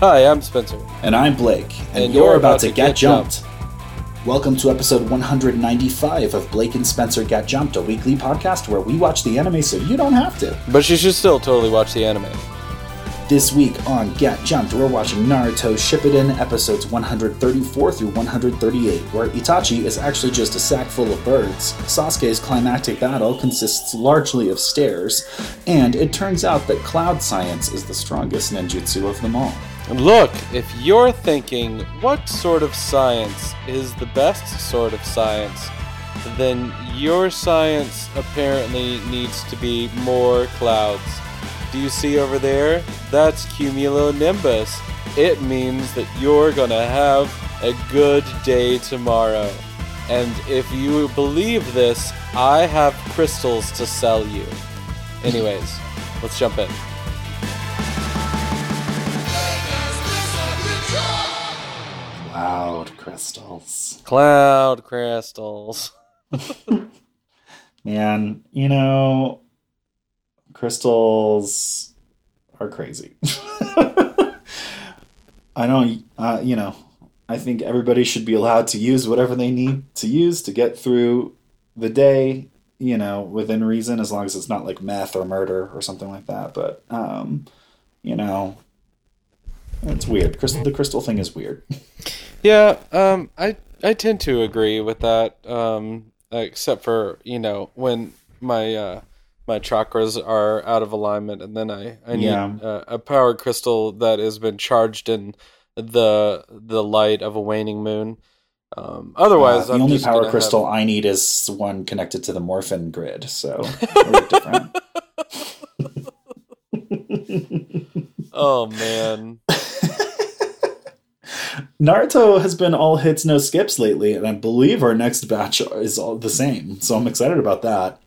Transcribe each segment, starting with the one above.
Hi, I'm Spencer. And I'm Blake, and, and you're, you're, about, about to, to, get, get jumped. jumped. Welcome to episode 195 of Blake and Spencer Get Jumped, a weekly podcast where we watch the anime so you don't have to. But you should still totally watch the anime. This week on Get Jumped, we're watching Naruto Shippuden episodes 134 through 138, where Itachi is actually just a sack full of birds. Sasuke's climactic battle consists largely of stairs, and it turns out that cloud science is the strongest ninjutsu of them all. Look, if you're thinking what sort of science is the best sort of science, then your science apparently needs to be more clouds. Do you see over there? That's cumulonimbus. It means that you're gonna have a good day tomorrow. And if you believe this, I have crystals to sell you. Anyways, let's jump in. Cloud crystals. Cloud crystals. Man, you know, crystals are crazy. I don't, uh, you know, I think everybody should be allowed to use whatever they need to use to get through the day, you know, within reason, as long as it's not like meth or murder or something like that. But, um, you know, it's weird. Crystal, the crystal thing is weird. Yeah, um, I I tend to agree with that. Um, except for you know when my uh, my chakras are out of alignment, and then I I need yeah. uh, a power crystal that has been charged in the the light of a waning moon. Um, otherwise, uh, the I'm only power crystal have... I need is one connected to the morphin grid. So different. oh man. Naruto has been all hits no skips lately, and I believe our next batch is all the same. So I'm excited about that.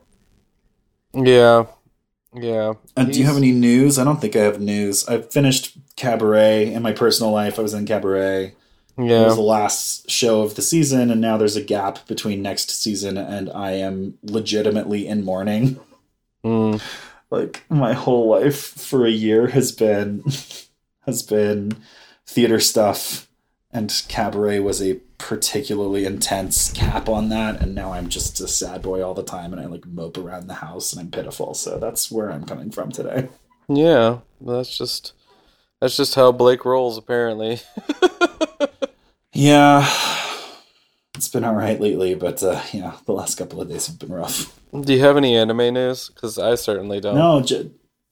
Yeah. Yeah. And He's... do you have any news? I don't think I have news. I finished Cabaret in my personal life. I was in Cabaret. Yeah. It was the last show of the season, and now there's a gap between next season, and I am legitimately in mourning. Mm. Like my whole life for a year has been has been theater stuff, and Cabaret was a particularly intense cap on that and now i'm just a sad boy all the time and i like mope around the house and i'm pitiful. So that's where i'm coming from today. Yeah that's just that's just how blake rolls apparently. Yeah it's been all right lately but uh yeah the last couple of days have been rough. Do you have any anime news? Because i certainly don't. No j-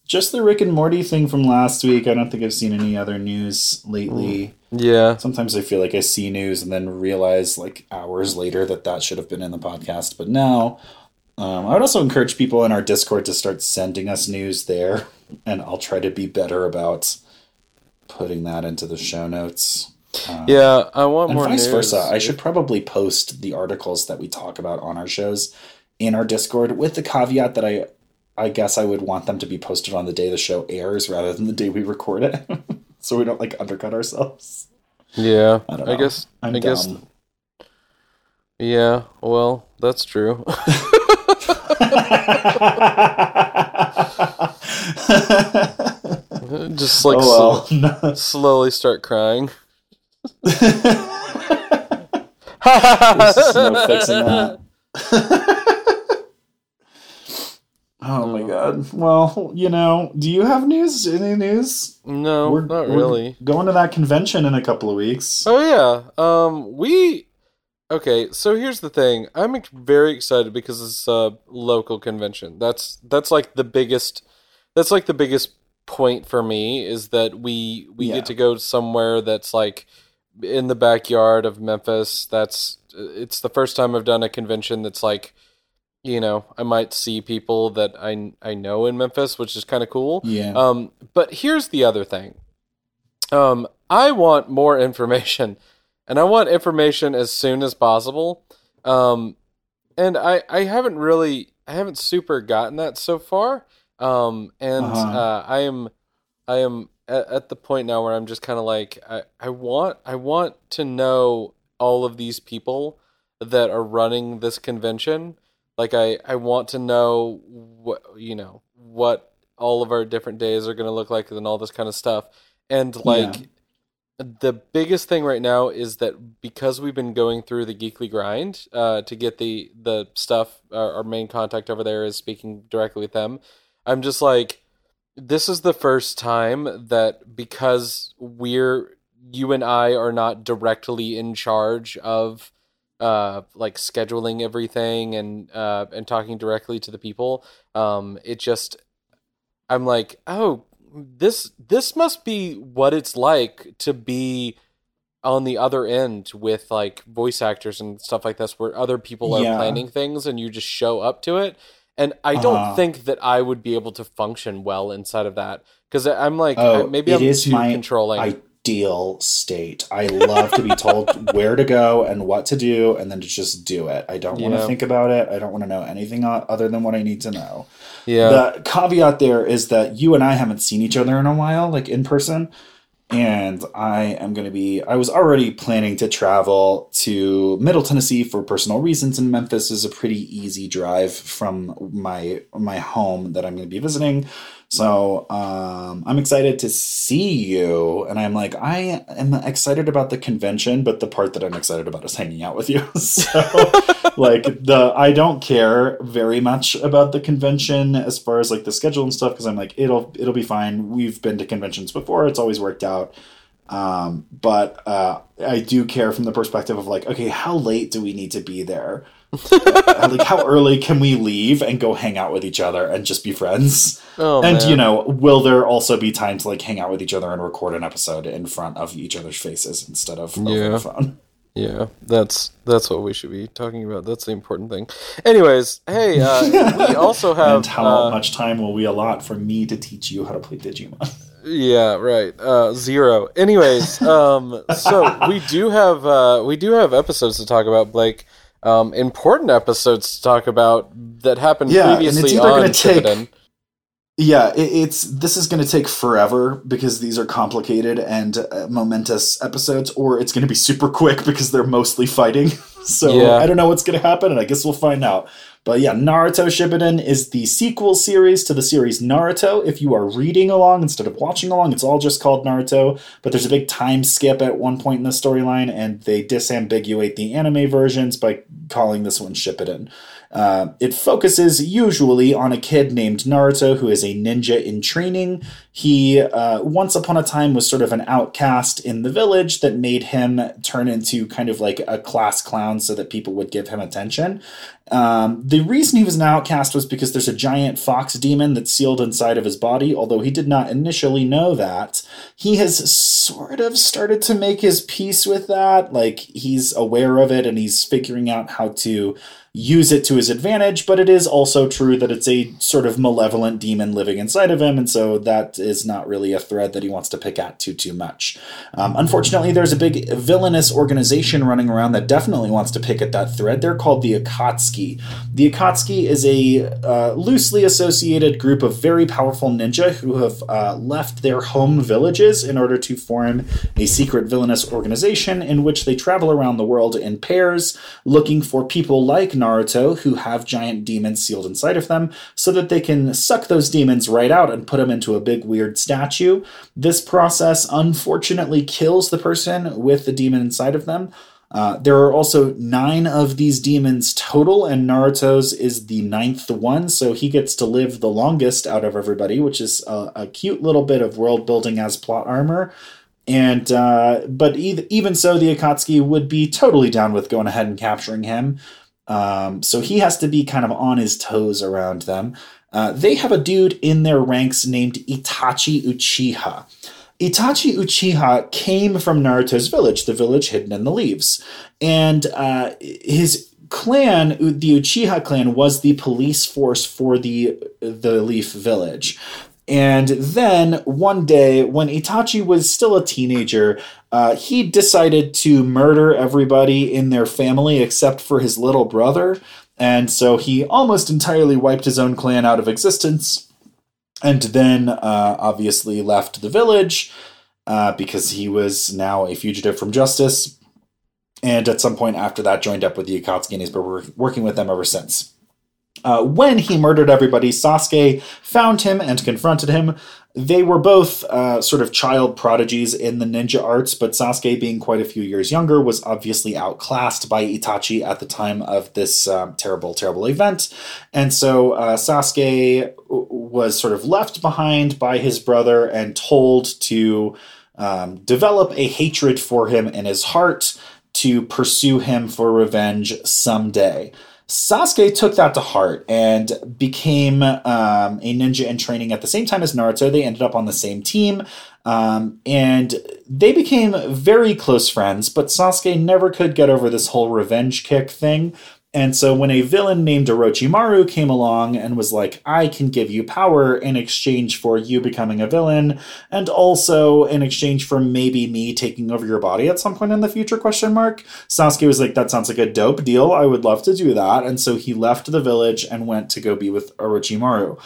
just the rick and morty thing from last week i don't think i've seen any other news lately mm. Yeah. Sometimes I feel like I see news and then realize like hours later that that should have been in the podcast. But now, um, I would also encourage people in our Discord to start sending us news there, and I'll try to be better about putting that into the show notes. Um, yeah, I want more. Vice news. versa. I should probably post the articles that we talk about on our shows in our Discord with the caveat that I, I guess I would want them to be posted on the day the show airs rather than the day we record it. so we don't like undercut ourselves. Yeah, I, I guess. I'm I guess. Yeah, well, that's true. Just like oh, well. no. slowly start crying. There's no fixing that. Oh my god. Well, you know, do you have news? Any news? No, we're, not really. We're going to that convention in a couple of weeks. Oh yeah. Um we Okay, so here's the thing. I'm very excited because it's a local convention. That's that's like the biggest that's like the biggest point for me is that we we yeah. get to go somewhere that's like in the backyard of Memphis. That's it's the first time I've done a convention that's like you know, I might see people that I I know in Memphis, which is kind of cool. Yeah. Um, but here's the other thing. Um, I want more information, and I want information as soon as possible. Um, and I I haven't really I haven't super gotten that so far. Um, and uh-huh. uh, I am I am at, at the point now where I'm just kind of like I I want I want to know all of these people that are running this convention like I I want to know what you know what all of our different days are going to look like and all this kind of stuff. And like yeah. the biggest thing right now is that because we've been going through the geekly grind uh, to get the the stuff, our, our main contact over there is speaking directly with them. I'm just like, this is the first time that because we're you and I are not directly in charge of uh like scheduling everything and uh and talking directly to the people um it just i'm like oh this this must be what it's like to be on the other end with like voice actors and stuff like this where other people are yeah. planning things and you just show up to it. And i don't uh, think that i would be able to function well inside of that because i'm like oh, maybe i'm too my, controlling. I ideal state. I love to be told where to go and what to do and then to just do it. I don't want to think about it. I don't want to know anything other than what I need to know. Yeah. The caveat there is that you and I haven't seen each other in a while, like in person. And I am going to be, I was already planning to travel to Middle Tennessee for personal reasons, and Memphis is a pretty easy drive from my my home that I'm going to be visiting. So um, I'm excited to see you. And I'm like, I am excited about the convention, but the part that I'm excited about is hanging out with you. so like the I don't care very much about the convention as far as like the schedule and stuff, because I'm like, it'll it'll be fine. We've been to conventions before, it's always worked out. Um, but uh, I do care from the perspective of like, okay, how late do we need to be there? like how early can we leave and go hang out with each other and just be friends? Oh, and man. you know, will there also be time to like hang out with each other and record an episode in front of each other's faces instead of over yeah. the phone? Yeah, that's that's what we should be talking about. That's the important thing. Anyways, hey, uh, we also have. and how uh, much time will we allot for me to teach you how to play Digimon? Yeah, right. Uh, zero. Anyways, um, so we do have uh, we do have episodes to talk about, Blake um, important episodes to talk about that happened yeah, previously on Shippuden. Take, yeah, it, it's this is going to take forever because these are complicated and uh, momentous episodes, or it's going to be super quick because they're mostly fighting. so yeah. I don't know what's going to happen, and I guess we'll find out. But yeah, Naruto Shippuden is the sequel series to the series Naruto. If you are reading along instead of watching along, it's all just called Naruto. But there's a big time skip at one point in the storyline, and they disambiguate the anime versions by calling this one Shippuden. Uh, it focuses usually on a kid named Naruto who is a ninja in training. He, uh, once upon a time, was sort of an outcast in the village that made him turn into kind of like a class clown so that people would give him attention. Um, the reason he was an outcast was because there's a giant fox demon that's sealed inside of his body, although he did not initially know that. He has sort of started to make his peace with that. Like, he's aware of it and he's figuring out how to use it to his advantage, but it is also true that it's a sort of malevolent demon living inside of him, and so that is not really a thread that he wants to pick at too too much. Um, unfortunately, there's a big villainous organization running around that definitely wants to pick at that thread. They're called the Akatsuki. The Akatsuki is a uh, loosely associated group of very powerful ninja who have uh, left their home villages in order to form a secret villainous organization in which they travel around the world in pairs, looking for people like Naruto who have giant demons sealed inside of them so that they can suck those demons right out and put them into a big weird statue. This process unfortunately kills the person with the demon inside of them. Uh, there are also nine of these demons total, and Naruto's is the ninth one, so he gets to live the longest out of everybody, which is a, a cute little bit of world building as plot armor. And uh, but even so, the Akatsuki would be totally down with going ahead and capturing him. Um, so he has to be kind of on his toes around them. Uh, they have a dude in their ranks named Itachi Uchiha. Itachi Uchiha came from Naruto's village, the village hidden in the leaves. And uh, his clan, the Uchiha clan, was the police force for the, the Leaf Village. And then one day, when Itachi was still a teenager, uh, he decided to murder everybody in their family except for his little brother. And so he almost entirely wiped his own clan out of existence. And then, uh, obviously, left the village uh, because he was now a fugitive from justice. And at some point after that, joined up with the Akatsuki and he's been working with them ever since. Uh, when he murdered everybody, Sasuke found him and confronted him. They were both uh, sort of child prodigies in the ninja arts, but Sasuke, being quite a few years younger, was obviously outclassed by Itachi at the time of this um, terrible, terrible event. And so uh, Sasuke was sort of left behind by his brother and told to um, develop a hatred for him in his heart to pursue him for revenge someday. Sasuke took that to heart and became um, a ninja in training at the same time as Naruto. They ended up on the same team. Um, and they became very close friends, but Sasuke never could get over this whole revenge kick thing. And so when a villain named Orochimaru came along and was like, I can give you power in exchange for you becoming a villain, and also in exchange for maybe me taking over your body at some point in the future, question mark, Sasuke was like, that sounds like a dope deal. I would love to do that. And so he left the village and went to go be with Orochimaru.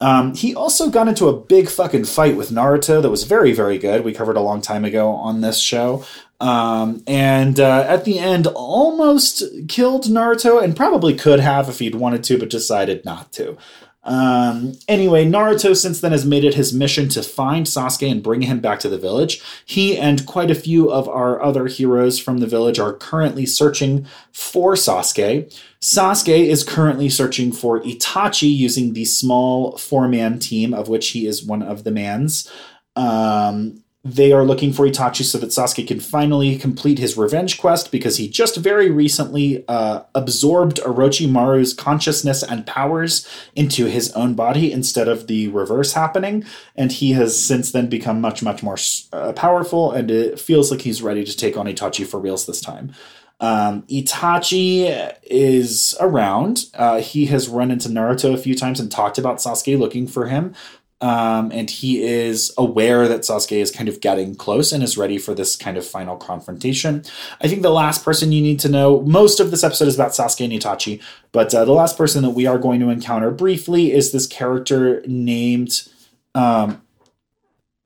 Um, he also got into a big fucking fight with Naruto that was very, very good. We covered a long time ago on this show. Um, and uh, at the end, almost killed Naruto, and probably could have if he'd wanted to, but decided not to. Um, anyway, Naruto since then has made it his mission to find Sasuke and bring him back to the village. He and quite a few of our other heroes from the village are currently searching for Sasuke. Sasuke is currently searching for Itachi using the small four man team, of which he is one of the mans. Um, they are looking for Itachi so that Sasuke can finally complete his revenge quest because he just very recently uh, absorbed Orochimaru's consciousness and powers into his own body instead of the reverse happening. And he has since then become much, much more uh, powerful, and it feels like he's ready to take on Itachi for reals this time. Um, Itachi is around. Uh, he has run into Naruto a few times and talked about Sasuke looking for him. Um, and he is aware that Sasuke is kind of getting close and is ready for this kind of final confrontation. I think the last person you need to know, most of this episode is about Sasuke and Itachi, but uh, the last person that we are going to encounter briefly is this character named. Um,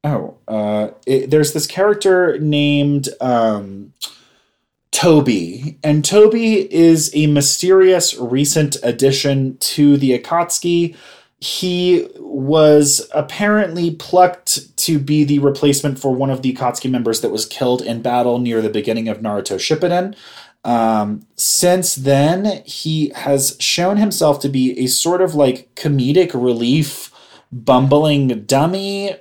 oh, uh, it, there's this character named. Um, Tobi. And Tobi is a mysterious recent addition to the Akatsuki he was apparently plucked to be the replacement for one of the Akatsuki members that was killed in battle near the beginning of Naruto Shippuden. Um, since then, he has shown himself to be a sort of like comedic relief, bumbling dummy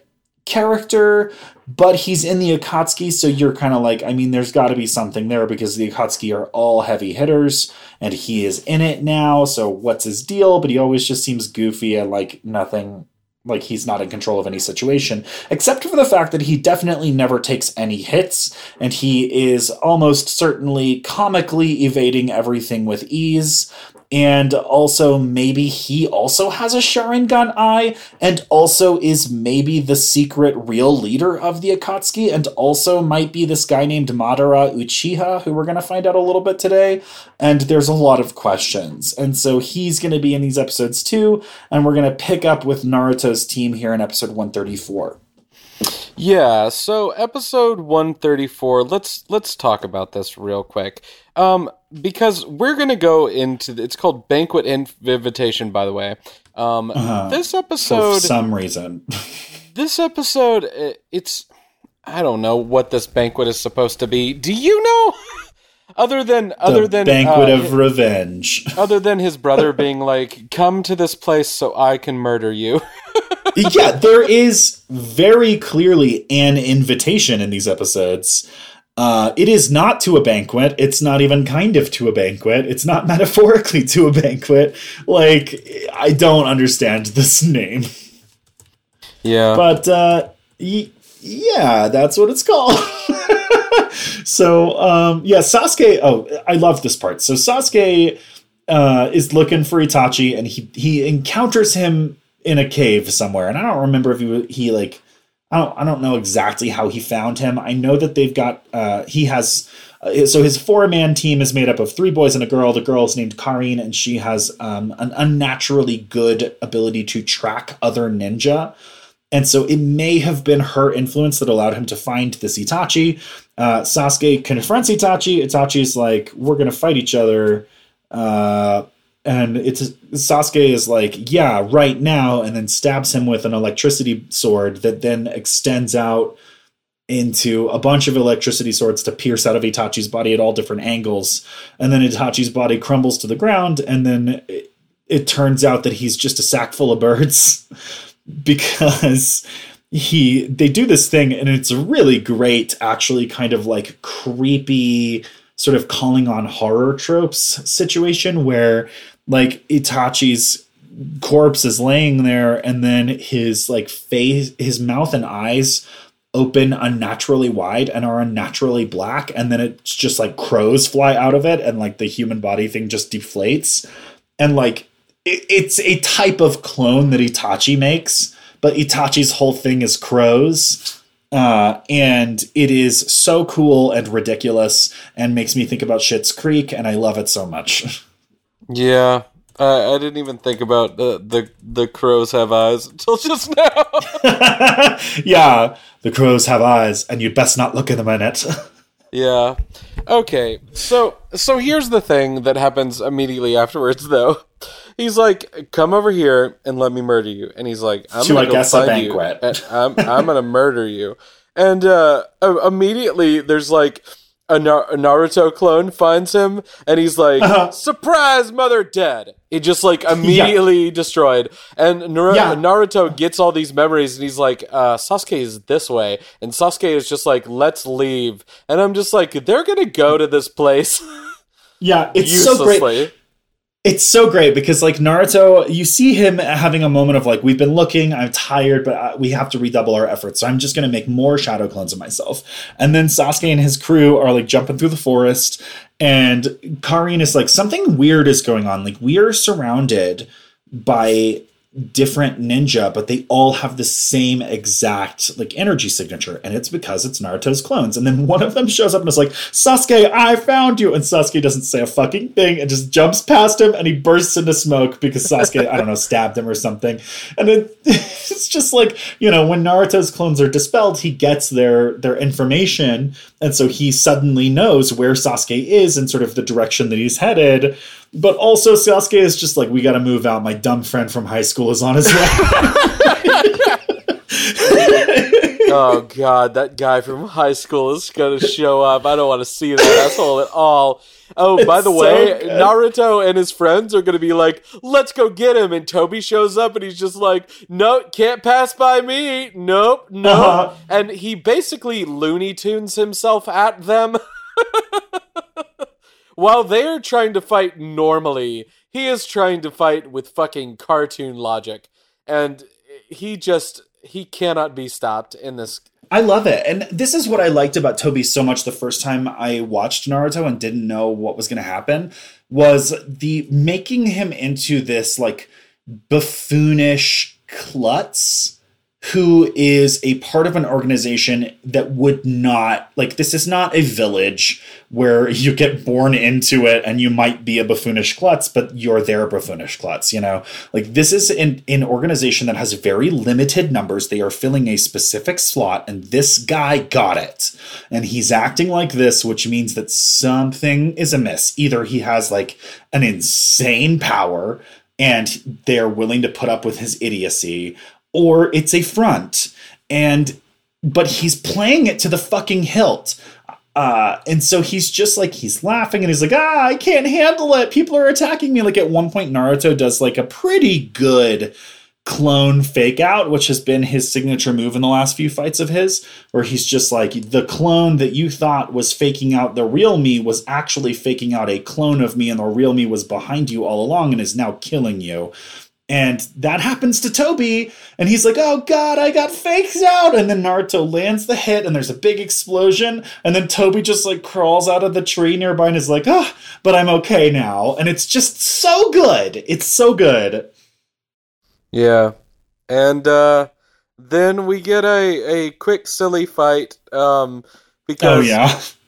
character, but he's in the Akatsuki, so you're kind of like, I mean, there's got to be something there because the Akatsuki are all heavy hitters, and he is in it now, so what's his deal? But he always just seems goofy and like nothing like he's not in control of any situation, except for the fact that he definitely never takes any hits, and he is almost certainly comically evading everything with ease and also maybe he also has a Sharingan eye, and also is maybe the secret real leader of the Akatsuki, and also might be this guy named Madara Uchiha, who we're going to find out a little bit today. And there's a lot of questions. And so he's going to be in these episodes too, and we're going to pick up with Naruto's team here in episode 134. Yeah, so episode 134, let's let's talk about this real quick. Um because we're going to go into the, it's called Banquet Invitation by the way. Um uh-huh. this episode for some reason. this episode it's I don't know what this banquet is supposed to be. Do you know? other than the other than banquet uh, of revenge. Other than his brother being like, "Come to this place so I can murder you." yeah, there is very clearly an invitation in these episodes. Uh, it is not to a banquet. It's not even kind of to a banquet. It's not metaphorically to a banquet. Like, I don't understand this name. Yeah. But, uh, y- yeah, that's what it's called. so, um, yeah, Sasuke. Oh, I love this part. So, Sasuke uh, is looking for Itachi and he, he encounters him in a cave somewhere, and I don't remember if he he like I don't I don't know exactly how he found him. I know that they've got uh, he has. Uh, so his four-man team is made up of three boys and a girl. The girl is named Karin, and she has um, an unnaturally good ability to track other ninja. And so it may have been her influence that allowed him to find this Itachi. Uh, Sasuke confronts Itachi. Itachi's like, "We're gonna fight each other." Uh, and it's Sasuke is like, yeah, right now, and then stabs him with an electricity sword that then extends out into a bunch of electricity swords to pierce out of Itachi's body at all different angles. And then Itachi's body crumbles to the ground, and then it, it turns out that he's just a sack full of birds because he they do this thing and it's really great actually kind of like creepy sort of calling on horror tropes situation where like Itachi's corpse is laying there and then his like face his mouth and eyes open unnaturally wide and are unnaturally black and then it's just like crows fly out of it and like the human body thing just deflates. And like it, it's a type of clone that Itachi makes but Itachi's whole thing is crows uh, and it is so cool and ridiculous and makes me think about Schitt's Creek and I love it so much yeah I didn't even think about the, the the crows have eyes until just now. yeah, the crows have eyes, and you'd best not look at them in it. yeah. Okay. So so here's the thing that happens immediately afterwards, though. He's like, "Come over here and let me murder you," and he's like, "I'm to, gonna go find you. I'm I'm gonna murder you." And uh, immediately there's like a, a, Naruto clone finds him and he's like, uh-huh. "Surprise, mother dead!" It just like immediately yeah. destroyed. And Nar- yeah. Naruto gets all these memories and he's like, uh, "Sasuke is this way," and Sasuke is just like, "Let's leave." And I'm just like, "They're gonna go to this place." Yeah, it's so great. It's so great because like Naruto, you see him having a moment of like, we've been looking, I'm tired, but uh, we have to redouble our efforts. So I'm just going to make more shadow clones of myself. And then Sasuke and his crew are like jumping through the forest, and Karin is like, something weird is going on. Like we are surrounded by different ninja, but they all have the same exact like energy signature, and it's because it's Naruto's clones. And then one of them shows up and is like, "Sasuke, I found you," and Sasuke doesn't say a fucking thing and just jumps past him, and he bursts into smoke because Sasuke, I don't know, stabbed him or something. And it, it's just like you know, when Naruto's clones are dispelled, he gets their their information, and so he suddenly knows where Sasuke is and sort of the direction that he's headed. But also, Sasuke is just like, we got to move out. My dumb friend from high school is on his way. oh god, that guy from high school is gonna show up. I don't want to see that asshole at all. Oh, it's by the so way, good. Naruto and his friends are gonna be like, "Let's go get him," and Tobi shows up and he's just like, "No, can't pass by me. Nope, nope." Uh-huh. And he basically Looney Tunes himself at them. While they're trying to fight normally, he is trying to fight with fucking cartoon logic. And he just he cannot be stopped in this I love it. And this is what I liked about Tobi so much the first time I watched Naruto and didn't know what was going to happen was the making him into this like buffoonish klutz who is a part of an organization that would not like this is not a village where you get born into it and you might be a buffoonish klutz but you're their buffoonish klutz you know? Like this is an, an organization that has very limited numbers. They are filling a specific slot and this guy got it. And he's acting like this which means that something is amiss. Either he has like an insane power and they're willing to put up with his idiocy or it's a front. And but he's playing it to the fucking hilt. Uh, and so he's just like he's laughing and he's like, ah, I can't handle it. People are attacking me. Like at one point, Naruto does like a pretty good clone fake out, which has been his signature move in the last few fights of his, where he's just like the clone that you thought was faking out the real me was actually faking out a clone of me, and the real me was behind you all along and is now killing you. And that happens to Tobi, and he's like, "Oh God, I got fakes out!" And then Naruto lands the hit, and there's a big explosion, and then Tobi just like crawls out of the tree nearby and is like, "Ah, oh, but I'm okay now." And it's just so good. It's so good. Yeah, and uh, then we get a a quick silly fight um, because oh yeah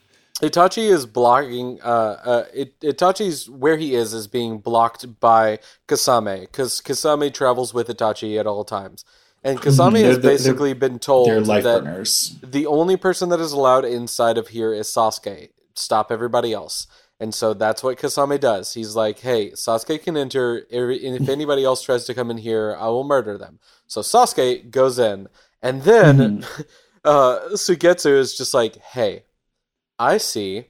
Itachi is blocking. Uh, uh, it, Itachi's where he is is being blocked by Kisame because Kisame travels with Itachi at all times, and mm-hmm. Kisame has basically been told that the only person that is allowed inside of here is Sasuke. Stop everybody else. And so that's what Kisame does. He's like, hey, Sasuke can enter. And if anybody else tries to come in here, I will murder them. So Sasuke goes in. And then mm-hmm. uh, Suigetsu is just like, hey, I see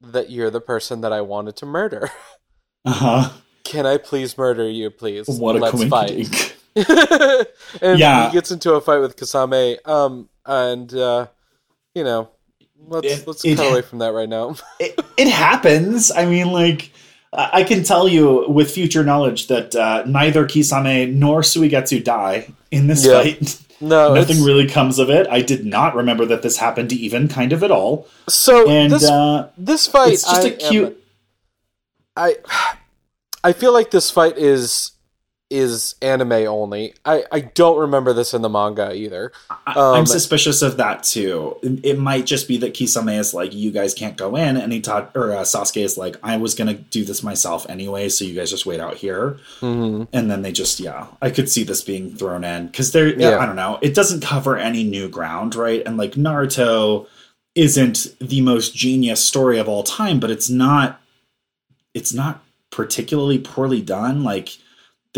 that you're the person that I wanted to murder. Uh huh. Can I please murder you, please? What a Let's fight. and yeah. he gets into a fight with Kisame. Um, and uh, you know, let's it, let's it, cut away from that right now. it, it happens. I mean, like. I can tell you with future knowledge that uh, neither Kisame nor Suigetsu die in this yeah. fight. No, nothing really comes of it. I did not remember that this happened even kind of at all. So and this, uh, this fight, it's just I a cute. Am, I I feel like this fight is is anime only. I, I don't remember this in the manga either. Um, I'm suspicious of that too. It, might just be that Kisame is like, you guys can't go in, and he taught, or uh, Sasuke is like, I was gonna do this myself anyway, so you guys just wait out here. Mm-hmm. And then they just, yeah, I could see this being thrown in because they're, yeah. I don't know, it doesn't cover any new ground, right? And like Naruto isn't the most genius story of all time, but it's not, it's not particularly poorly done. Like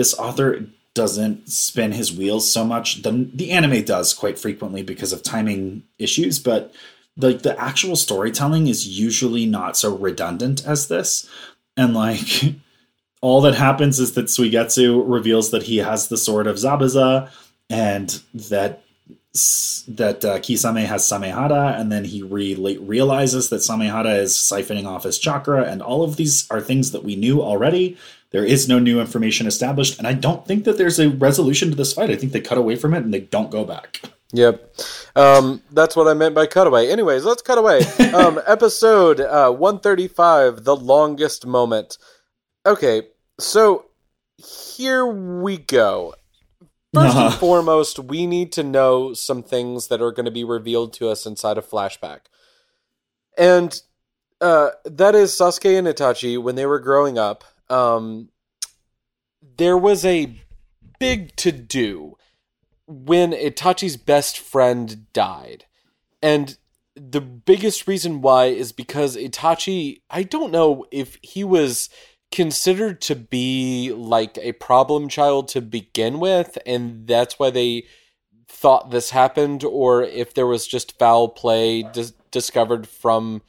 this author doesn't spin his wheels so much. The the anime does quite frequently because of timing issues, but like the actual storytelling is usually not so redundant as this. And like all that happens is that Suigetsu reveals that he has the sword of Zabuza and that that uh, Kisame has Samehada, and then he re- realizes that Samehada is siphoning off his chakra, and all of these are things that we knew already. There is no new information established, and I don't think that there's a resolution to this fight. I think they cut away from it and they don't go back. Yep. Um, that's what I meant by cutaway. Anyways, let's cut away. Um, episode uh, 135 The Longest Moment. Okay, so here we go. 1st uh-huh. and foremost, we need to know some things that are going to be revealed to us inside of Flashback. And uh, that is Sasuke and Itachi when they were growing up. Um, there was a big to do when Itachi's best friend died. And the biggest reason why is because Itachi, I don't know if he was considered to be like a problem child to begin with, and that's why they thought this happened, or if there was just foul play dis- discovered from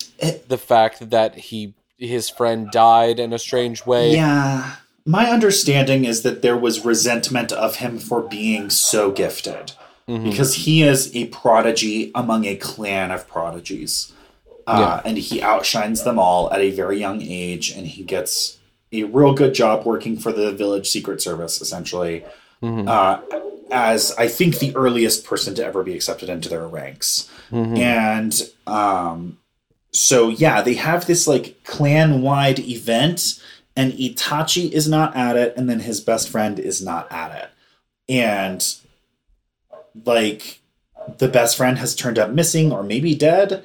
the fact that he his friend died in a strange way. Yeah. My understanding is that there was resentment of him for being so gifted. Mm-hmm. Because he is a prodigy among a clan of prodigies. Uh, yeah. And he outshines them all at a very young age, and he gets a real good job working for the village secret service, essentially, mm-hmm. uh, as I think the earliest person to ever be accepted into their ranks. Mm-hmm. And um, so, yeah, they have this like clan wide event, and Itachi is not at it, and then his best friend is not at it. And like the best friend has turned up missing or maybe dead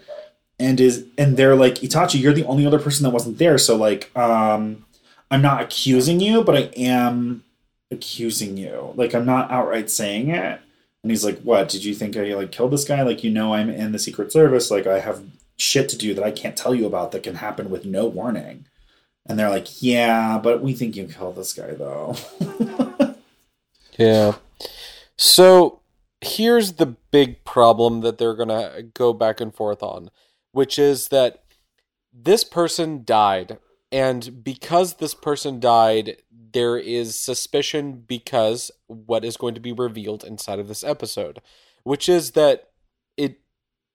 and is and they're like itachi you're the only other person that wasn't there so like um I'm not accusing you, but I am accusing you. Like I'm not outright saying it. And he's like, "What? Did you think I like killed this guy? Like you know I'm in the Secret Service. Like I have shit to do that I can't tell you about that can happen with no warning." And they're like, "Yeah, but we think you killed this guy though." yeah. So here's the big problem that they're going to go back and forth on, which is that this person died and because this person died, there is suspicion because what is going to be revealed inside of this episode, which is that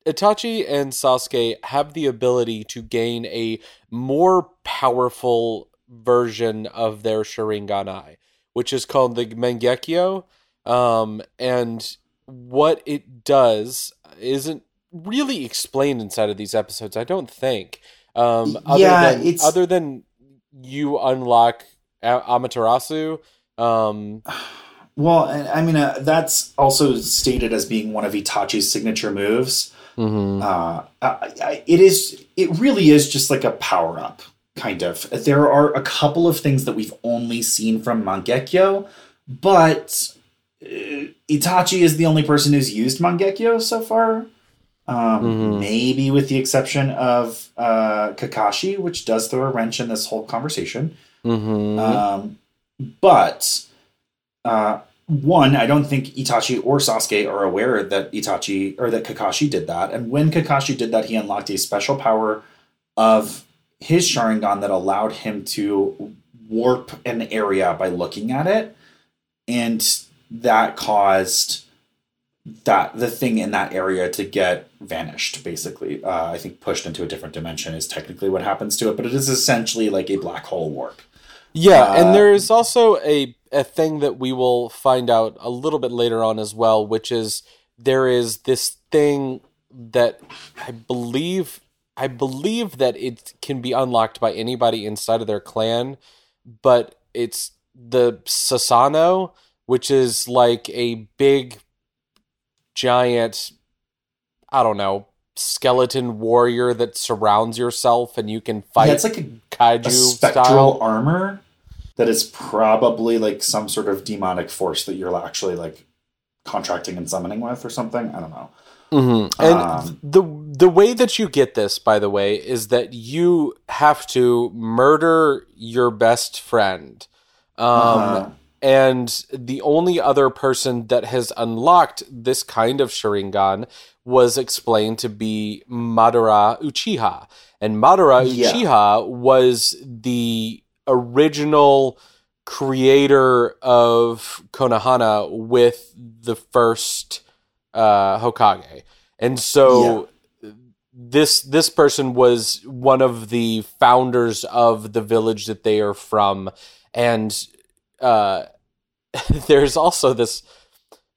Itachi and Sasuke have the ability to gain a more powerful version of their Sharingan eye, which is called the Mangekyo. Um, and what it does isn't really explained inside of these episodes, I don't think. Um, other yeah, than, it's other than you unlock Amaterasu. Um, well, I mean, uh, that's also stated as being one of Itachi's signature moves. Mm-hmm. Uh, I, it is. It really is just like a power up, kind of. There are a couple of things that we've only seen from Mangekyo, but uh, Itachi is the only person who's used Mangekyo so far. Um, mm-hmm. Maybe with the exception of uh, Kakashi, which does throw a wrench in this whole conversation. Mm-hmm. Um, but uh, one, I don't think Itachi or Sasuke are aware that Itachi or that Kakashi did that. And when Kakashi did that, he unlocked a special power of his Sharingan that allowed him to warp an area by looking at it. And that caused that the thing in that area to get vanished basically uh, i think pushed into a different dimension is technically what happens to it but it is essentially like a black hole warp yeah uh, and there is also a a thing that we will find out a little bit later on as well which is there is this thing that i believe i believe that it can be unlocked by anybody inside of their clan but it's the Susanoo which is like a big giant I don't know, skeleton warrior that surrounds yourself and you can fight. Yeah, it's like a kaiju a spectral style. armor that is probably like some sort of demonic force that you're actually like contracting and summoning with or something. I don't know. Mm-hmm. And um, the the way that you get this, by the way, is that you have to murder your best friend. Um, uh-huh. And the only other person that has unlocked this kind of Sharingan was explained to be Madara Uchiha. And Madara yeah. Uchiha was the original creator of Konohana with the first uh, Hokage. And so yeah. this this person was one of the founders of the village that they are from and uh, there's also this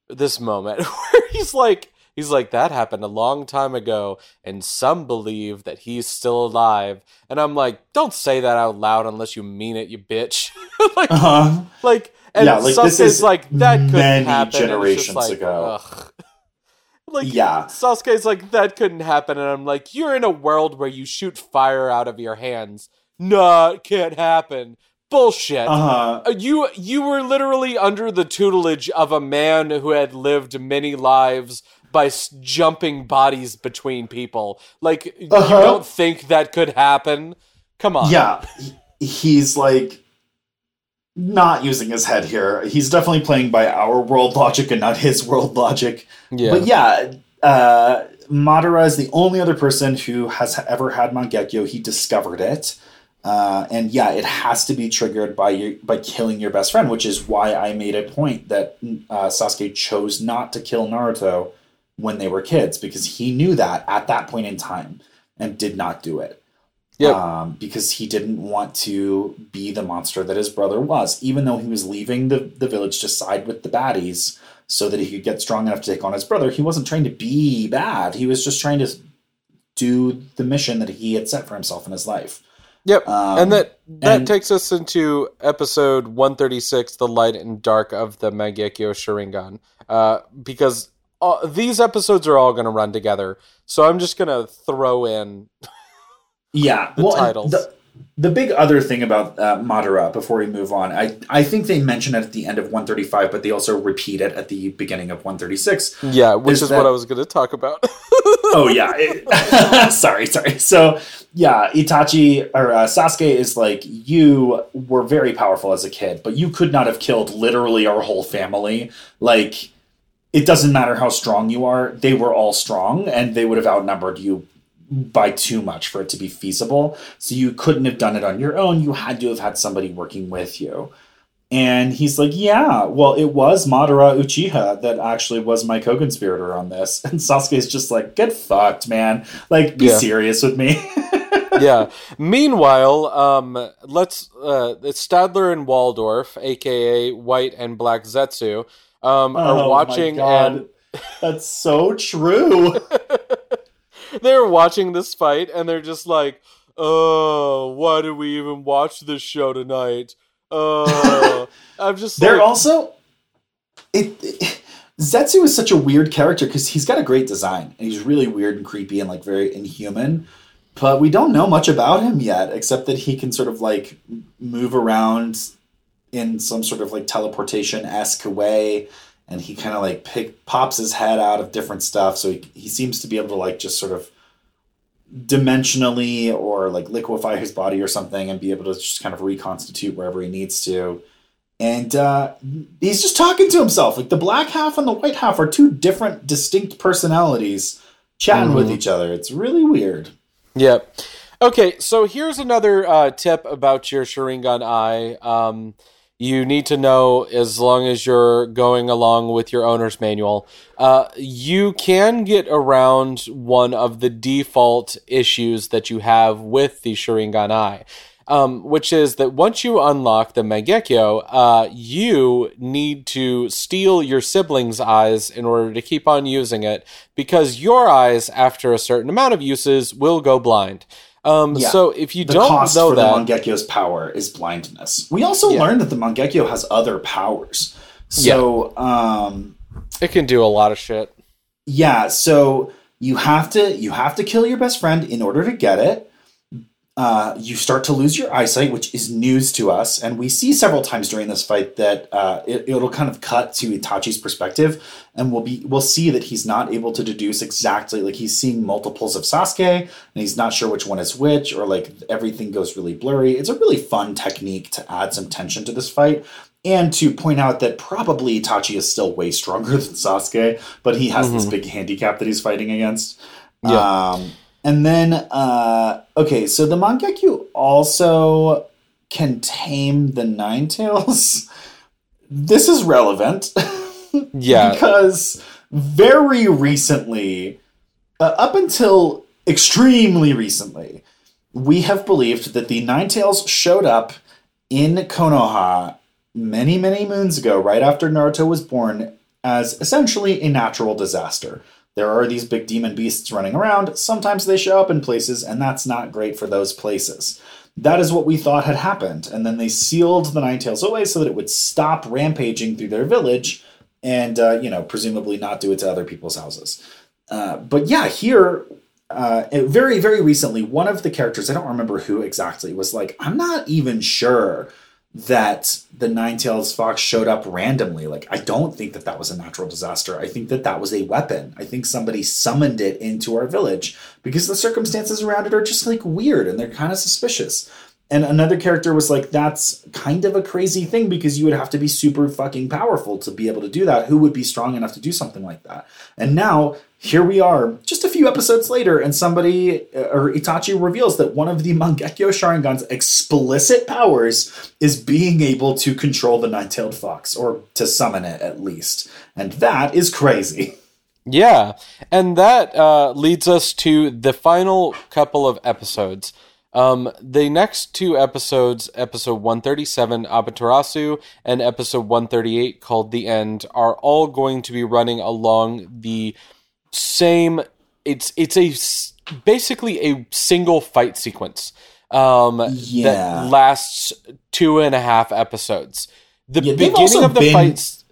this moment where he's like he's like that happened a long time ago and some believe that he's still alive and i'm like don't say that out loud unless you mean it you bitch like, uh-huh. like and yeah, like this is like that couldn't happen Many generations like, ago ugh. like yeah Sasuke's like that couldn't happen and I'm like you're in a world where you shoot fire out of your hands no it can't happen bullshit. Uh-huh. Uh, you you were literally under the tutelage of a man who had lived many lives by s- jumping bodies between people. Like uh-huh. you don't think that could happen? Come on. Yeah, he's like not using his head here. He's definitely playing by our world logic and not his world logic. Yeah. But yeah, uh, Madara is the only other person who has ever had Mangekyo. He discovered it. Uh, and yeah, it has to be triggered by your, by killing your best friend, which is why I made a point that uh, Sasuke chose not to kill Naruto when they were kids because he knew that at that point in time and did not do it. Yeah, um, because he didn't want to be the monster that his brother was, even though he was leaving the, the village to side with the baddies so that he could get strong enough to take on his brother. He wasn't trying to be bad. He was just trying to do the mission that he had set for himself in his life. Yep, um, and that that and, takes us into episode one thirty six, the light and dark of the Mangekyo Sharingan. Uh, because uh, these episodes are all going to run together, so I'm just going to throw in. yeah, the well, titles. The, the big other thing about uh, Madara before we move on, I I think they mention it at the end of 135, but they also repeat it at the beginning of 136. Yeah, which is, is that, what I was going to talk about. oh yeah, it, sorry, sorry. So yeah, Itachi or uh, Sasuke is like you were very powerful as a kid, but you could not have killed literally our whole family. Like it doesn't matter how strong you are; they were all strong, and they would have outnumbered you by too much for it to be feasible. So you couldn't have done it on your own. You had to have had somebody working with you. And he's like, Yeah, well, it was Madara Uchiha that actually was my co conspirator on this. And Sasuke's just like, Get fucked, man. Like, be yeah. serious with me. yeah. Meanwhile, um, let's uh, it's Statler and Waldorf, aka White and Black Zetsu, um, are oh watching and that's so true. they're watching this fight and they're just like, "Oh, why did we even watch this show tonight?" Uh, I'm just. They're like, also. It, it, Zetsu is such a weird character because he's got a great design and he's really weird and creepy and like very inhuman. But we don't know much about him yet, except that he can sort of like move around in some sort of like teleportation esque way and he kind of like pick, pops his head out of different stuff. So he, he seems to be able to like just sort of dimensionally or like liquefy his body or something and be able to just kind of reconstitute wherever he needs to. And uh, he's just talking to himself. Like the black half and the white half are two different, distinct personalities chatting mm-hmm. with each other. It's really weird. Yep. Okay, so here's another uh, tip about your Sharingan eye. Um, you need to know as long as you're going along with your owner's manual. Uh, you can get around one of the default issues that you have with the Sharingan Eye. Um, which is that once you unlock the Mangekyo, uh, you need to steal your sibling's eyes in order to keep on using it, because your eyes, after a certain amount of uses, will go blind. Um, yeah. So if you the don't cost know for that, the Mangekyo's power is blindness. We also yeah. learned that the Mangekyo has other powers. So yeah. um, it can do a lot of shit. Yeah. So you have to you have to kill your best friend in order to get it uh, you start to lose your eyesight, which is news to us. And we see several times during this fight that uh, it, will kind of cut to Itachi's perspective, and we'll be we'll see that he's not able to deduce exactly like he's seeing multiples of Sasuke, and he's not sure which one is which, or like everything goes really blurry. It's a really fun technique to add some tension to this fight. And to point out that probably Itachi is still way stronger than Sasuke, but he has mm-hmm. this big handicap that he's fighting against. Yeah. Um, and then, uh, okay, so the Mangekyo also can tame the Nine Tails. this is relevant. yeah. because very recently, uh, up until extremely recently, we have believed that the Nine Tails showed up in Konoha many, many moons ago, right after Naruto was born, as essentially a natural disaster there are these big demon beasts running around. Sometimes they show up in places, and that's not great for those places. That is what we thought had happened. And then they sealed the Nine Tails away so that it would stop rampaging through their village and, uh, you know, presumably not do it to other people's houses. Uh, but yeah, here, uh, very, very recently, one of the characters, I don't remember who exactly, was like, I'm not even sure that the nine tails fox showed up randomly. Like i don't think that that was a natural disaster. I think that that was a weapon. I think somebody summoned it into our village because the circumstances around it are just like weird and they're kind of suspicious and another character was like, that's kind of a crazy thing because you would have to be super fucking powerful to be able to do that. Who would be strong enough to do something like that? And now, here we are, just a few episodes later, and somebody, uh, or Itachi reveals that one of the Mangekyo Sharingan's explicit powers is being able to control the nine tailed fox, or to summon it at least. And that is crazy. Yeah. And that uh, leads us to the final couple of episodes. Um, the next two episodes, episode 137, Amaterasu, and episode 138, called The End, are all going to be running along the same. It's it's a basically a single fight sequence um, yeah. that lasts two and a half episodes. The yeah, beginning of the been, fights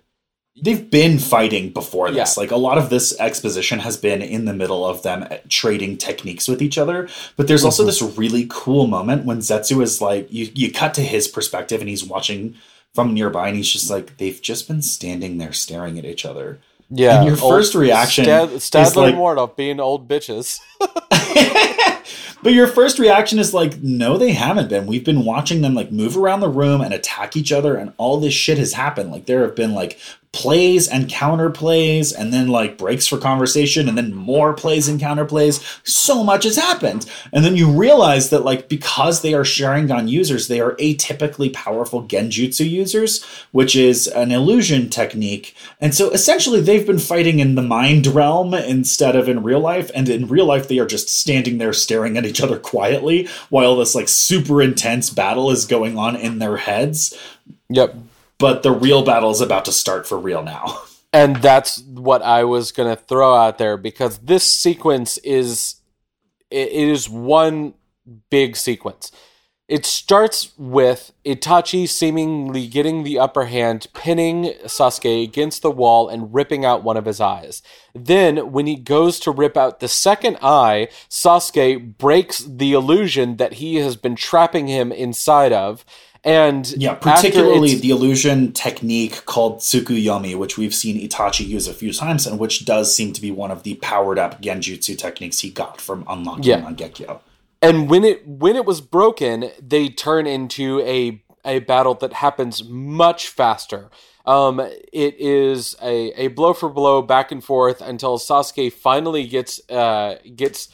they've been fighting before this. Yeah. Like a lot of this exposition has been in the middle of them trading techniques with each other. But there's also mm-hmm. this really cool moment when Zetsu is like, you, you cut to his perspective and he's watching from nearby and he's just like, they've just been standing there staring at each other. Yeah. And your first reaction Stad- Statler is like, Waldorf being old bitches. But your first reaction is like, no, they haven't been. We've been watching them like move around the room and attack each other, and all this shit has happened. Like there have been like plays and counter plays and then like breaks for conversation and then more plays and counter plays. So much has happened. And then you realize that like because they are sharingan users they are atypically powerful genjutsu users which is an illusion technique. And so essentially they've been fighting in the mind realm instead of in real life. And in real life they are just standing there staring at each other quietly while this like super intense battle is going on in their heads. Yep but the real battle is about to start for real now. And that's what I was going to throw out there because this sequence is it is one big sequence. It starts with Itachi seemingly getting the upper hand, pinning Sasuke against the wall and ripping out one of his eyes. Then, when he goes to rip out the second eye, Sasuke breaks the illusion that he has been trapping him inside of And yeah, particularly the illusion technique called Tsukuyomi, which we've seen Itachi use a few times, and which does seem to be one of the powered up genjutsu techniques he got from unlocking yeah. Mangekyo. And when it when it was broken, they turn into a a battle that happens much faster. Um, it is a, a blow for blow back and forth until Sasuke finally gets uh, gets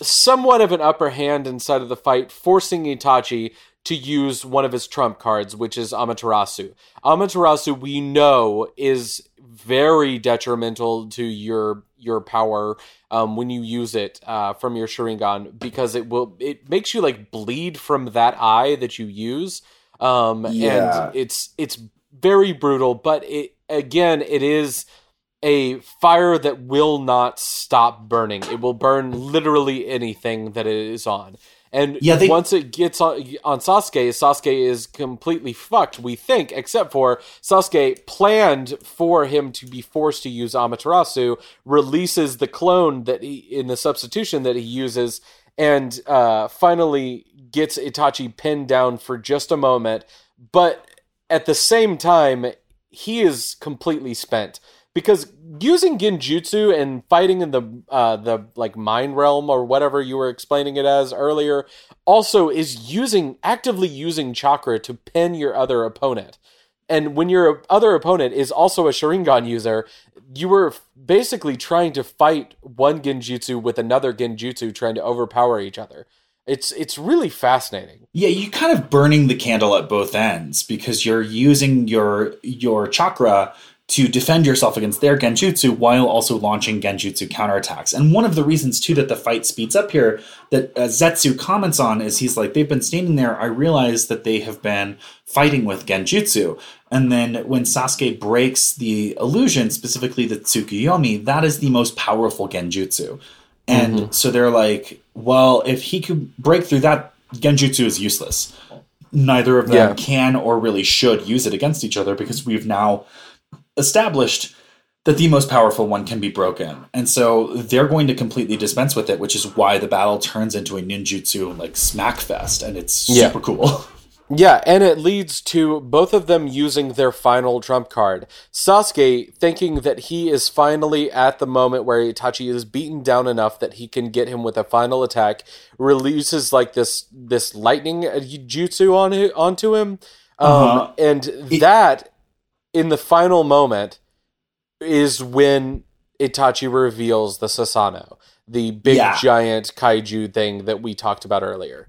somewhat of an upper hand inside of the fight, forcing Itachi to use one of his trump cards, which is Amaterasu. Amaterasu, we know, is very detrimental to your your power um, when you use it uh, from your Sharingan because it will it makes you like bleed from that eye that you use. Um, yeah. and it's it's very brutal, but it again it is a fire that will not stop burning. It will burn literally anything that it is on. And yeah, they... once it gets on, on Sasuke, Sasuke is completely fucked, we think, except for Sasuke planned for him to be forced to use Amaterasu, releases the clone that he, in the substitution that he uses, and uh, finally gets Itachi pinned down for just a moment. But at the same time, he is completely spent because using genjutsu and fighting in the uh, the like mind realm or whatever you were explaining it as earlier also is using actively using chakra to pin your other opponent. And when your other opponent is also a Sharingan user, you were basically trying to fight one genjutsu with another genjutsu trying to overpower each other. It's it's really fascinating. Yeah, you kind of burning the candle at both ends because you're using your your chakra to defend yourself against their genjutsu while also launching genjutsu counterattacks. And one of the reasons too that the fight speeds up here that uh, Zetsu comments on is he's like they've been standing there. I realize that they have been fighting with genjutsu. And then when Sasuke breaks the illusion, specifically the Tsukuyomi, that is the most powerful genjutsu. And mm-hmm. so they're like, well, if he could break through that, Genjutsu is useless. Neither of them yeah. can or really should use it against each other because we've now established that the most powerful one can be broken. And so they're going to completely dispense with it, which is why the battle turns into a ninjutsu like smackfest and it's super yeah. cool. Yeah, and it leads to both of them using their final trump card. Sasuke thinking that he is finally at the moment where Itachi is beaten down enough that he can get him with a final attack, releases like this this lightning jutsu on onto him, um, uh-huh. and that in the final moment is when Itachi reveals the Susanoo, the big yeah. giant kaiju thing that we talked about earlier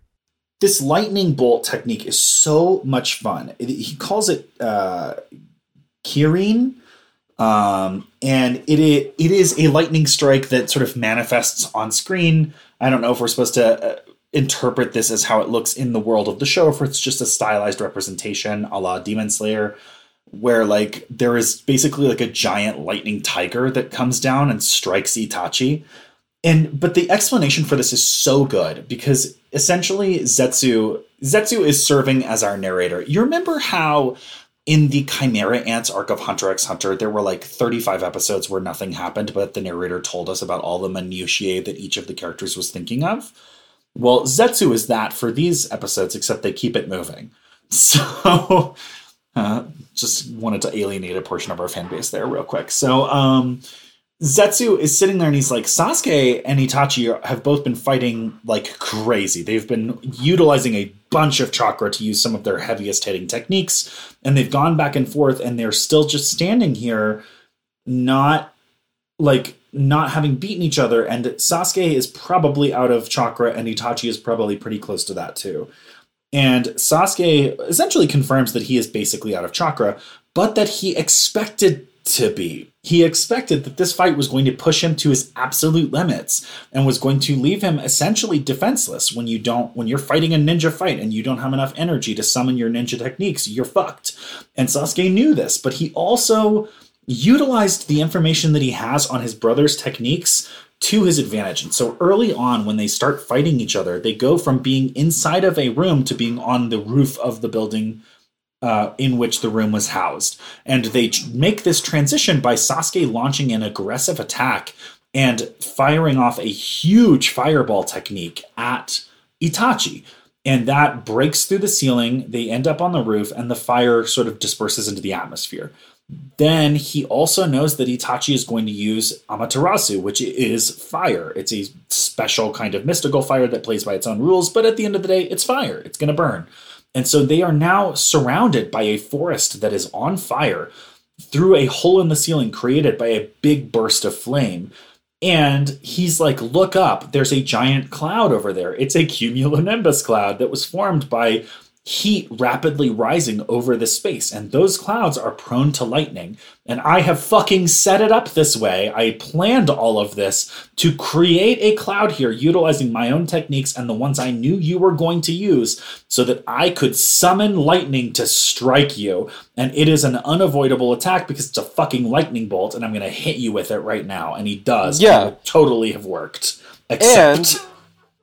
this lightning bolt technique is so much fun. He calls it uh, Kirin, um, and it, it it is a lightning strike that sort of manifests on screen. I don't know if we're supposed to uh, interpret this as how it looks in the world of the show, if it's just a stylized representation, a la Demon Slayer, where like there is basically like a giant lightning tiger that comes down and strikes Itachi. And but the explanation for this is so good because essentially Zetsu Zetsu is serving as our narrator. You remember how in the Chimera Ants arc of Hunter x Hunter, there were like 35 episodes where nothing happened, but the narrator told us about all the minutiae that each of the characters was thinking of. Well, Zetsu is that for these episodes, except they keep it moving. So, uh, just wanted to alienate a portion of our fan base there, real quick. So, um, Zetsu is sitting there and he's like, Sasuke and Itachi have both been fighting like crazy. They've been utilizing a bunch of chakra to use some of their heaviest hitting techniques, and they've gone back and forth, and they're still just standing here, not like not having beaten each other. And Sasuke is probably out of chakra, and Itachi is probably pretty close to that too. And Sasuke essentially confirms that he is basically out of chakra, but that he expected to be. He expected that this fight was going to push him to his absolute limits and was going to leave him essentially defenseless when you don't when you're fighting a ninja fight and you don't have enough energy to summon your ninja techniques, you're fucked. And Sasuke knew this, but he also utilized the information that he has on his brother's techniques to his advantage. And so early on, when they start fighting each other, they go from being inside of a room to being on the roof of the building uh, in which the room was housed. And they make this transition by Sasuke launching an aggressive attack and firing off a huge fireball technique at Itachi. and that breaks through the ceiling. They end up on the roof, and the fire sort of disperses into the atmosphere. Then he also knows that Itachi is going to use Amaterasu, which is fire. It's a special kind of mystical fire that plays by its own rules, but at the end of the day, it's fire. It's going to burn. And so they are now surrounded by a forest that is on fire through a hole in the ceiling created by a big burst of flame. And he's like, Look up, there's a giant cloud over there. It's a cumulonimbus cloud that was formed by heat rapidly rising over the space, and those clouds are prone to lightning. And I have fucking set it up this way. I planned all of this to create a cloud here utilizing my own techniques and the ones I knew you were going to use so that I could summon lightning to strike you. And it is an unavoidable attack because it's a fucking lightning bolt, and I'm going to hit you with it right now. And he does. Yeah. totally have worked. Except.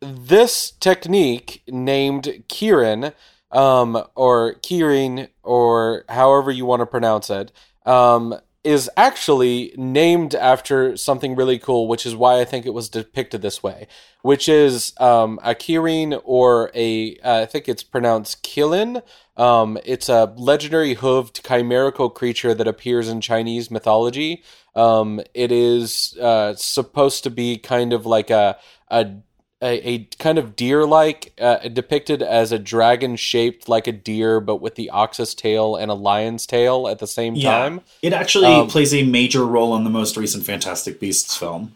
And this technique named Kirin um, or Kirin, or however you want to pronounce it, um, is actually named after something really cool, which is why I think it was depicted this way, which is um, a Kirin or a, uh, I think it's pronounced Qilin. Um, it's a legendary hooved chimerical creature that appears in Chinese mythology. Um, it is uh, supposed to be kind of like a, a a, a kind of deer like, uh, depicted as a dragon shaped like a deer, but with the ox's tail and a lion's tail at the same yeah, time. It actually um, plays a major role in the most recent Fantastic Beasts film.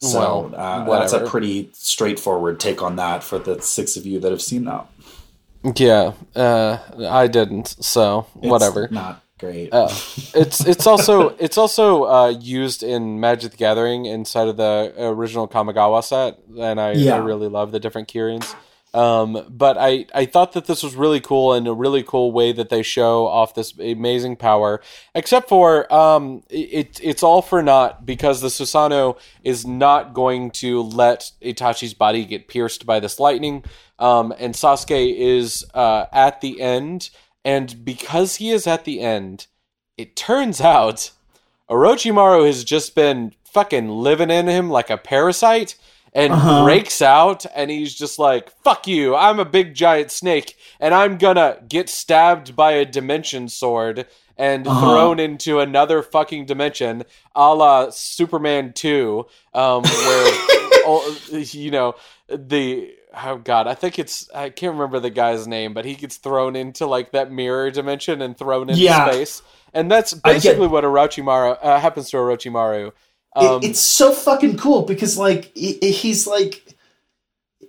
So well, uh, that's a pretty straightforward take on that for the six of you that have seen that. Yeah, uh, I didn't, so it's whatever. Not great. Uh, it's it's also it's also uh, used in Magic the Gathering inside of the original Kamigawa set, and I, yeah. I really love the different Kirins. Um, but I, I thought that this was really cool and a really cool way that they show off this amazing power. Except for um, it, it's all for naught because the Susanoo is not going to let Itachi's body get pierced by this lightning. Um, and Sasuke is uh, at the end and because he is at the end, it turns out Orochimaru has just been fucking living in him like a parasite and uh-huh. breaks out and he's just like, fuck you, I'm a big giant snake and I'm gonna get stabbed by a dimension sword and uh-huh. thrown into another fucking dimension a la Superman 2, um, where, you know, the oh god, I think it's I can't remember the guy's name, but he gets thrown into like that mirror dimension and thrown into yeah. space, and that's basically what Orochimaru uh, happens to Orochimaru. Um, it, it's so fucking cool because like he's like.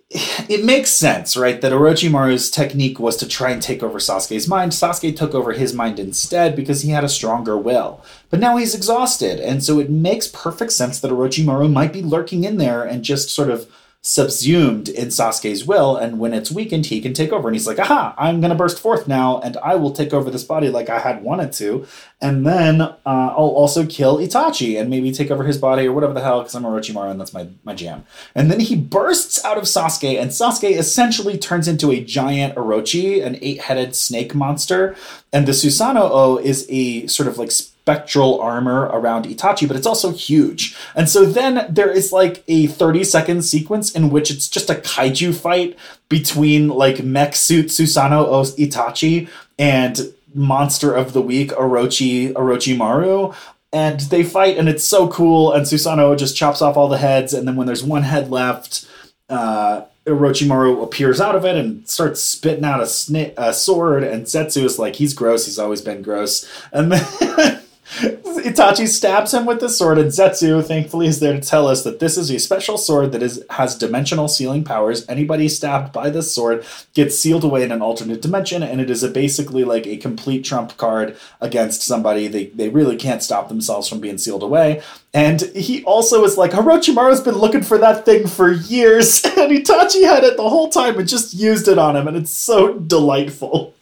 It makes sense, right? That Orochimaru's technique was to try and take over Sasuke's mind. Sasuke took over his mind instead because he had a stronger will. But now he's exhausted, and so it makes perfect sense that Orochimaru might be lurking in there and just sort of subsumed in Sasuke's will, and when it's weakened, he can take over. And he's like, aha, I'm going to burst forth now, and I will take over this body like I had wanted to. And then uh, I'll also kill Itachi and maybe take over his body or whatever the hell, because I'm Orochimaru and that's my, my jam. And then he bursts out of Sasuke, and Sasuke essentially turns into a giant Orochi, an eight headed snake monster. And the Susanoo is a sort of like spectral armor around Itachi, but it's also huge. And so then there is like a 30 second sequence in which it's just a kaiju fight between like mech suit Susano Susanoo Itachi and monster of the week Orochi Orochimaru and they fight and it's so cool and Susanoo just chops off all the heads and then when there's one head left uh Orochimaru appears out of it and starts spitting out a, sna- a sword, and Zetsu is like, he's gross, he's always been gross. And then Itachi stabs him with the sword, and Zetsu, thankfully, is there to tell us that this is a special sword that is has dimensional sealing powers. Anybody stabbed by this sword gets sealed away in an alternate dimension, and it is a basically like a complete trump card against somebody. They they really can't stop themselves from being sealed away. And he also is like, Orochimaru's been looking for that thing for years, and Itachi had it the whole time and just used it on him, and it's so delightful.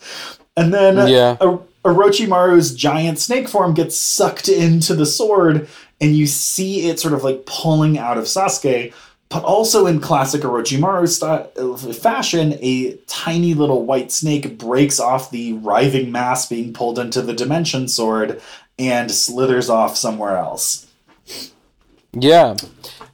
And then yeah. Orochimaru's giant snake form gets sucked into the sword, and you see it sort of like pulling out of Sasuke. But also in classic Orochimaru style, fashion, a tiny little white snake breaks off the writhing mass being pulled into the dimension sword and slithers off somewhere else. Yeah.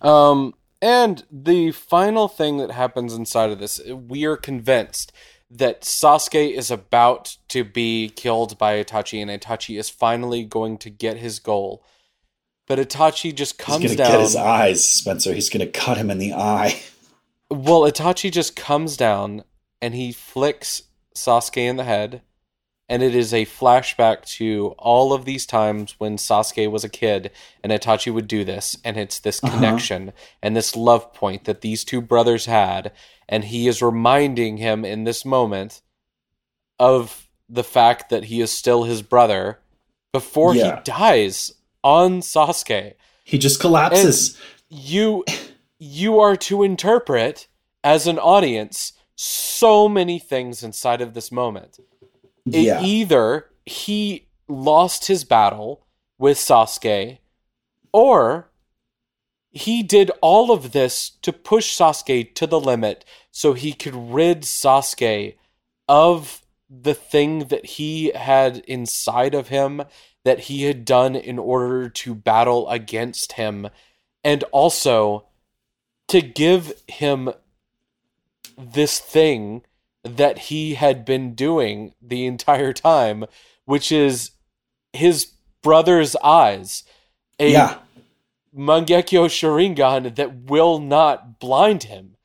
Um, And the final thing that happens inside of this, we are convinced that Sasuke is about to be killed by Itachi, and Itachi is finally going to get his goal. But Itachi just comes He's gonna down. Get his eyes, Spencer. He's gonna cut him in the eye. Well, Itachi just comes down and he flicks Sasuke in the head, and it is a flashback to all of these times when Sasuke was a kid and Itachi would do this, and it's this uh-huh. connection and this love point that these two brothers had, and he is reminding him in this moment of the fact that he is still his brother before yeah. he dies on Sasuke. He just collapses. And you you are to interpret as an audience so many things inside of this moment. Yeah. Either he lost his battle with Sasuke, or he did all of this to push Sasuke to the limit so he could rid Sasuke of the thing that he had inside of him that he had done in order to battle against him and also to give him this thing that he had been doing the entire time, which is his brother's eyes. A yeah. Mangekyo Sharingan that will not blind him.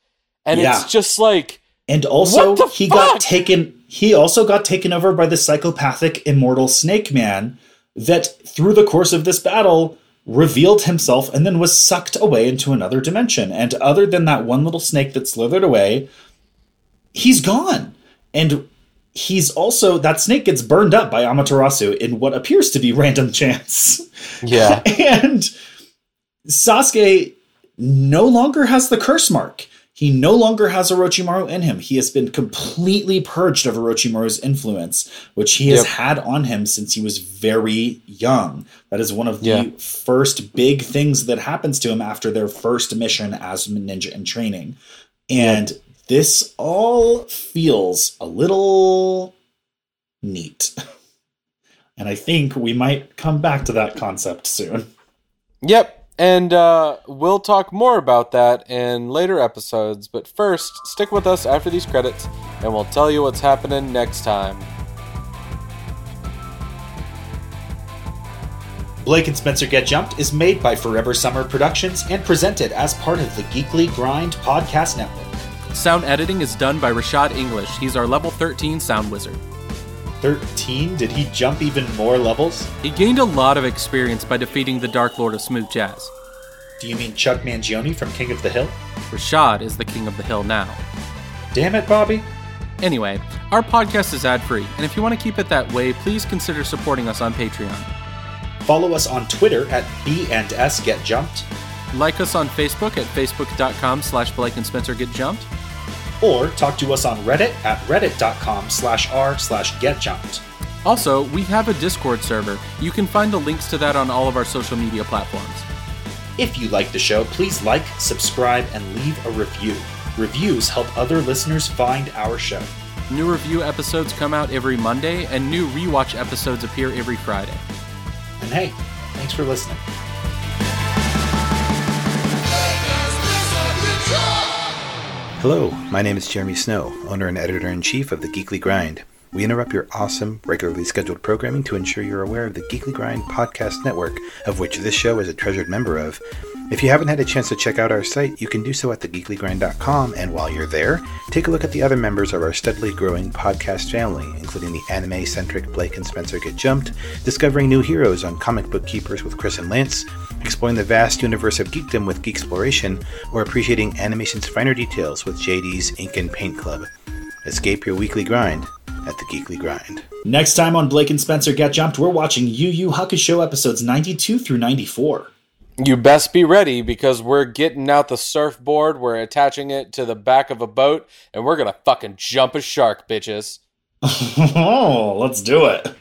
And yeah. it's just like And also he fuck? got taken he also got taken over by the psychopathic immortal Snake Man that through the course of this battle revealed himself and then was sucked away into another dimension. And other than that one little snake that slithered away, he's gone. And he's also that snake gets burned up by Amaterasu in what appears to be random chance. Yeah. and Sasuke no longer has the curse mark. He no longer has Orochimaru in him. He has been completely purged of Orochimaru's influence, which he has yep. had on him since he was very young. That is one of the first big things that happens to him after their first mission as ninja in training. And yep. This all feels a little neat. And I think we might come back to that concept soon. Yep, and uh, we'll talk more about that in later episodes. But first, stick with us after these credits, and we'll tell you what's happening next time. Blake and Spencer Get Jumped is made by Forever Summer Productions and presented as part of the Geekly Grind podcast network. Sound editing is done by Rashad English. He's our level 13 sound wizard. 13? Did he jump even more levels? He gained a lot of experience by defeating the Dark Lord of Smooth Jazz. Do you mean Chuck Mangione from King of the Hill? Rashad is the King of the Hill now. Damn it, Bobby. Anyway, our podcast is ad free, and if you want to keep it that way, please consider supporting us on Patreon. Follow us on Twitter at B and S Get Jumped. Like us on Facebook at facebook.com slash Blake and Spencer Get Jumped or talk to us on Reddit at reddit.com slash r slash getjumped. Also, we have a Discord server. You can find the links to that on all of our social media platforms. If you like the show, please like, subscribe, and leave a review. Reviews help other listeners find our show. New review episodes come out every Monday, and new rewatch episodes appear every Friday. And hey, thanks for listening. Hello, my name is Jeremy Snow, owner and editor in chief of the Geekly Grind. We interrupt your awesome, regularly scheduled programming to ensure you're aware of the Geekly Grind podcast network, of which this show is a treasured member of. If you haven't had a chance to check out our site, you can do so at thegeeklygrind.com, and while you're there, take a look at the other members of our steadily growing podcast family, including the anime centric Blake and Spencer Get Jumped, discovering new heroes on Comic Book Keepers with Chris and Lance, exploring the vast universe of geekdom with Geek Exploration, or appreciating animation's finer details with JD's Ink and Paint Club. Escape your weekly grind at the Geekly Grind. Next time on Blake and Spencer Get Jumped, we're watching Yu Yu Hakusho episodes 92 through 94. You best be ready because we're getting out the surfboard, we're attaching it to the back of a boat, and we're gonna fucking jump a shark, bitches. oh, let's do it.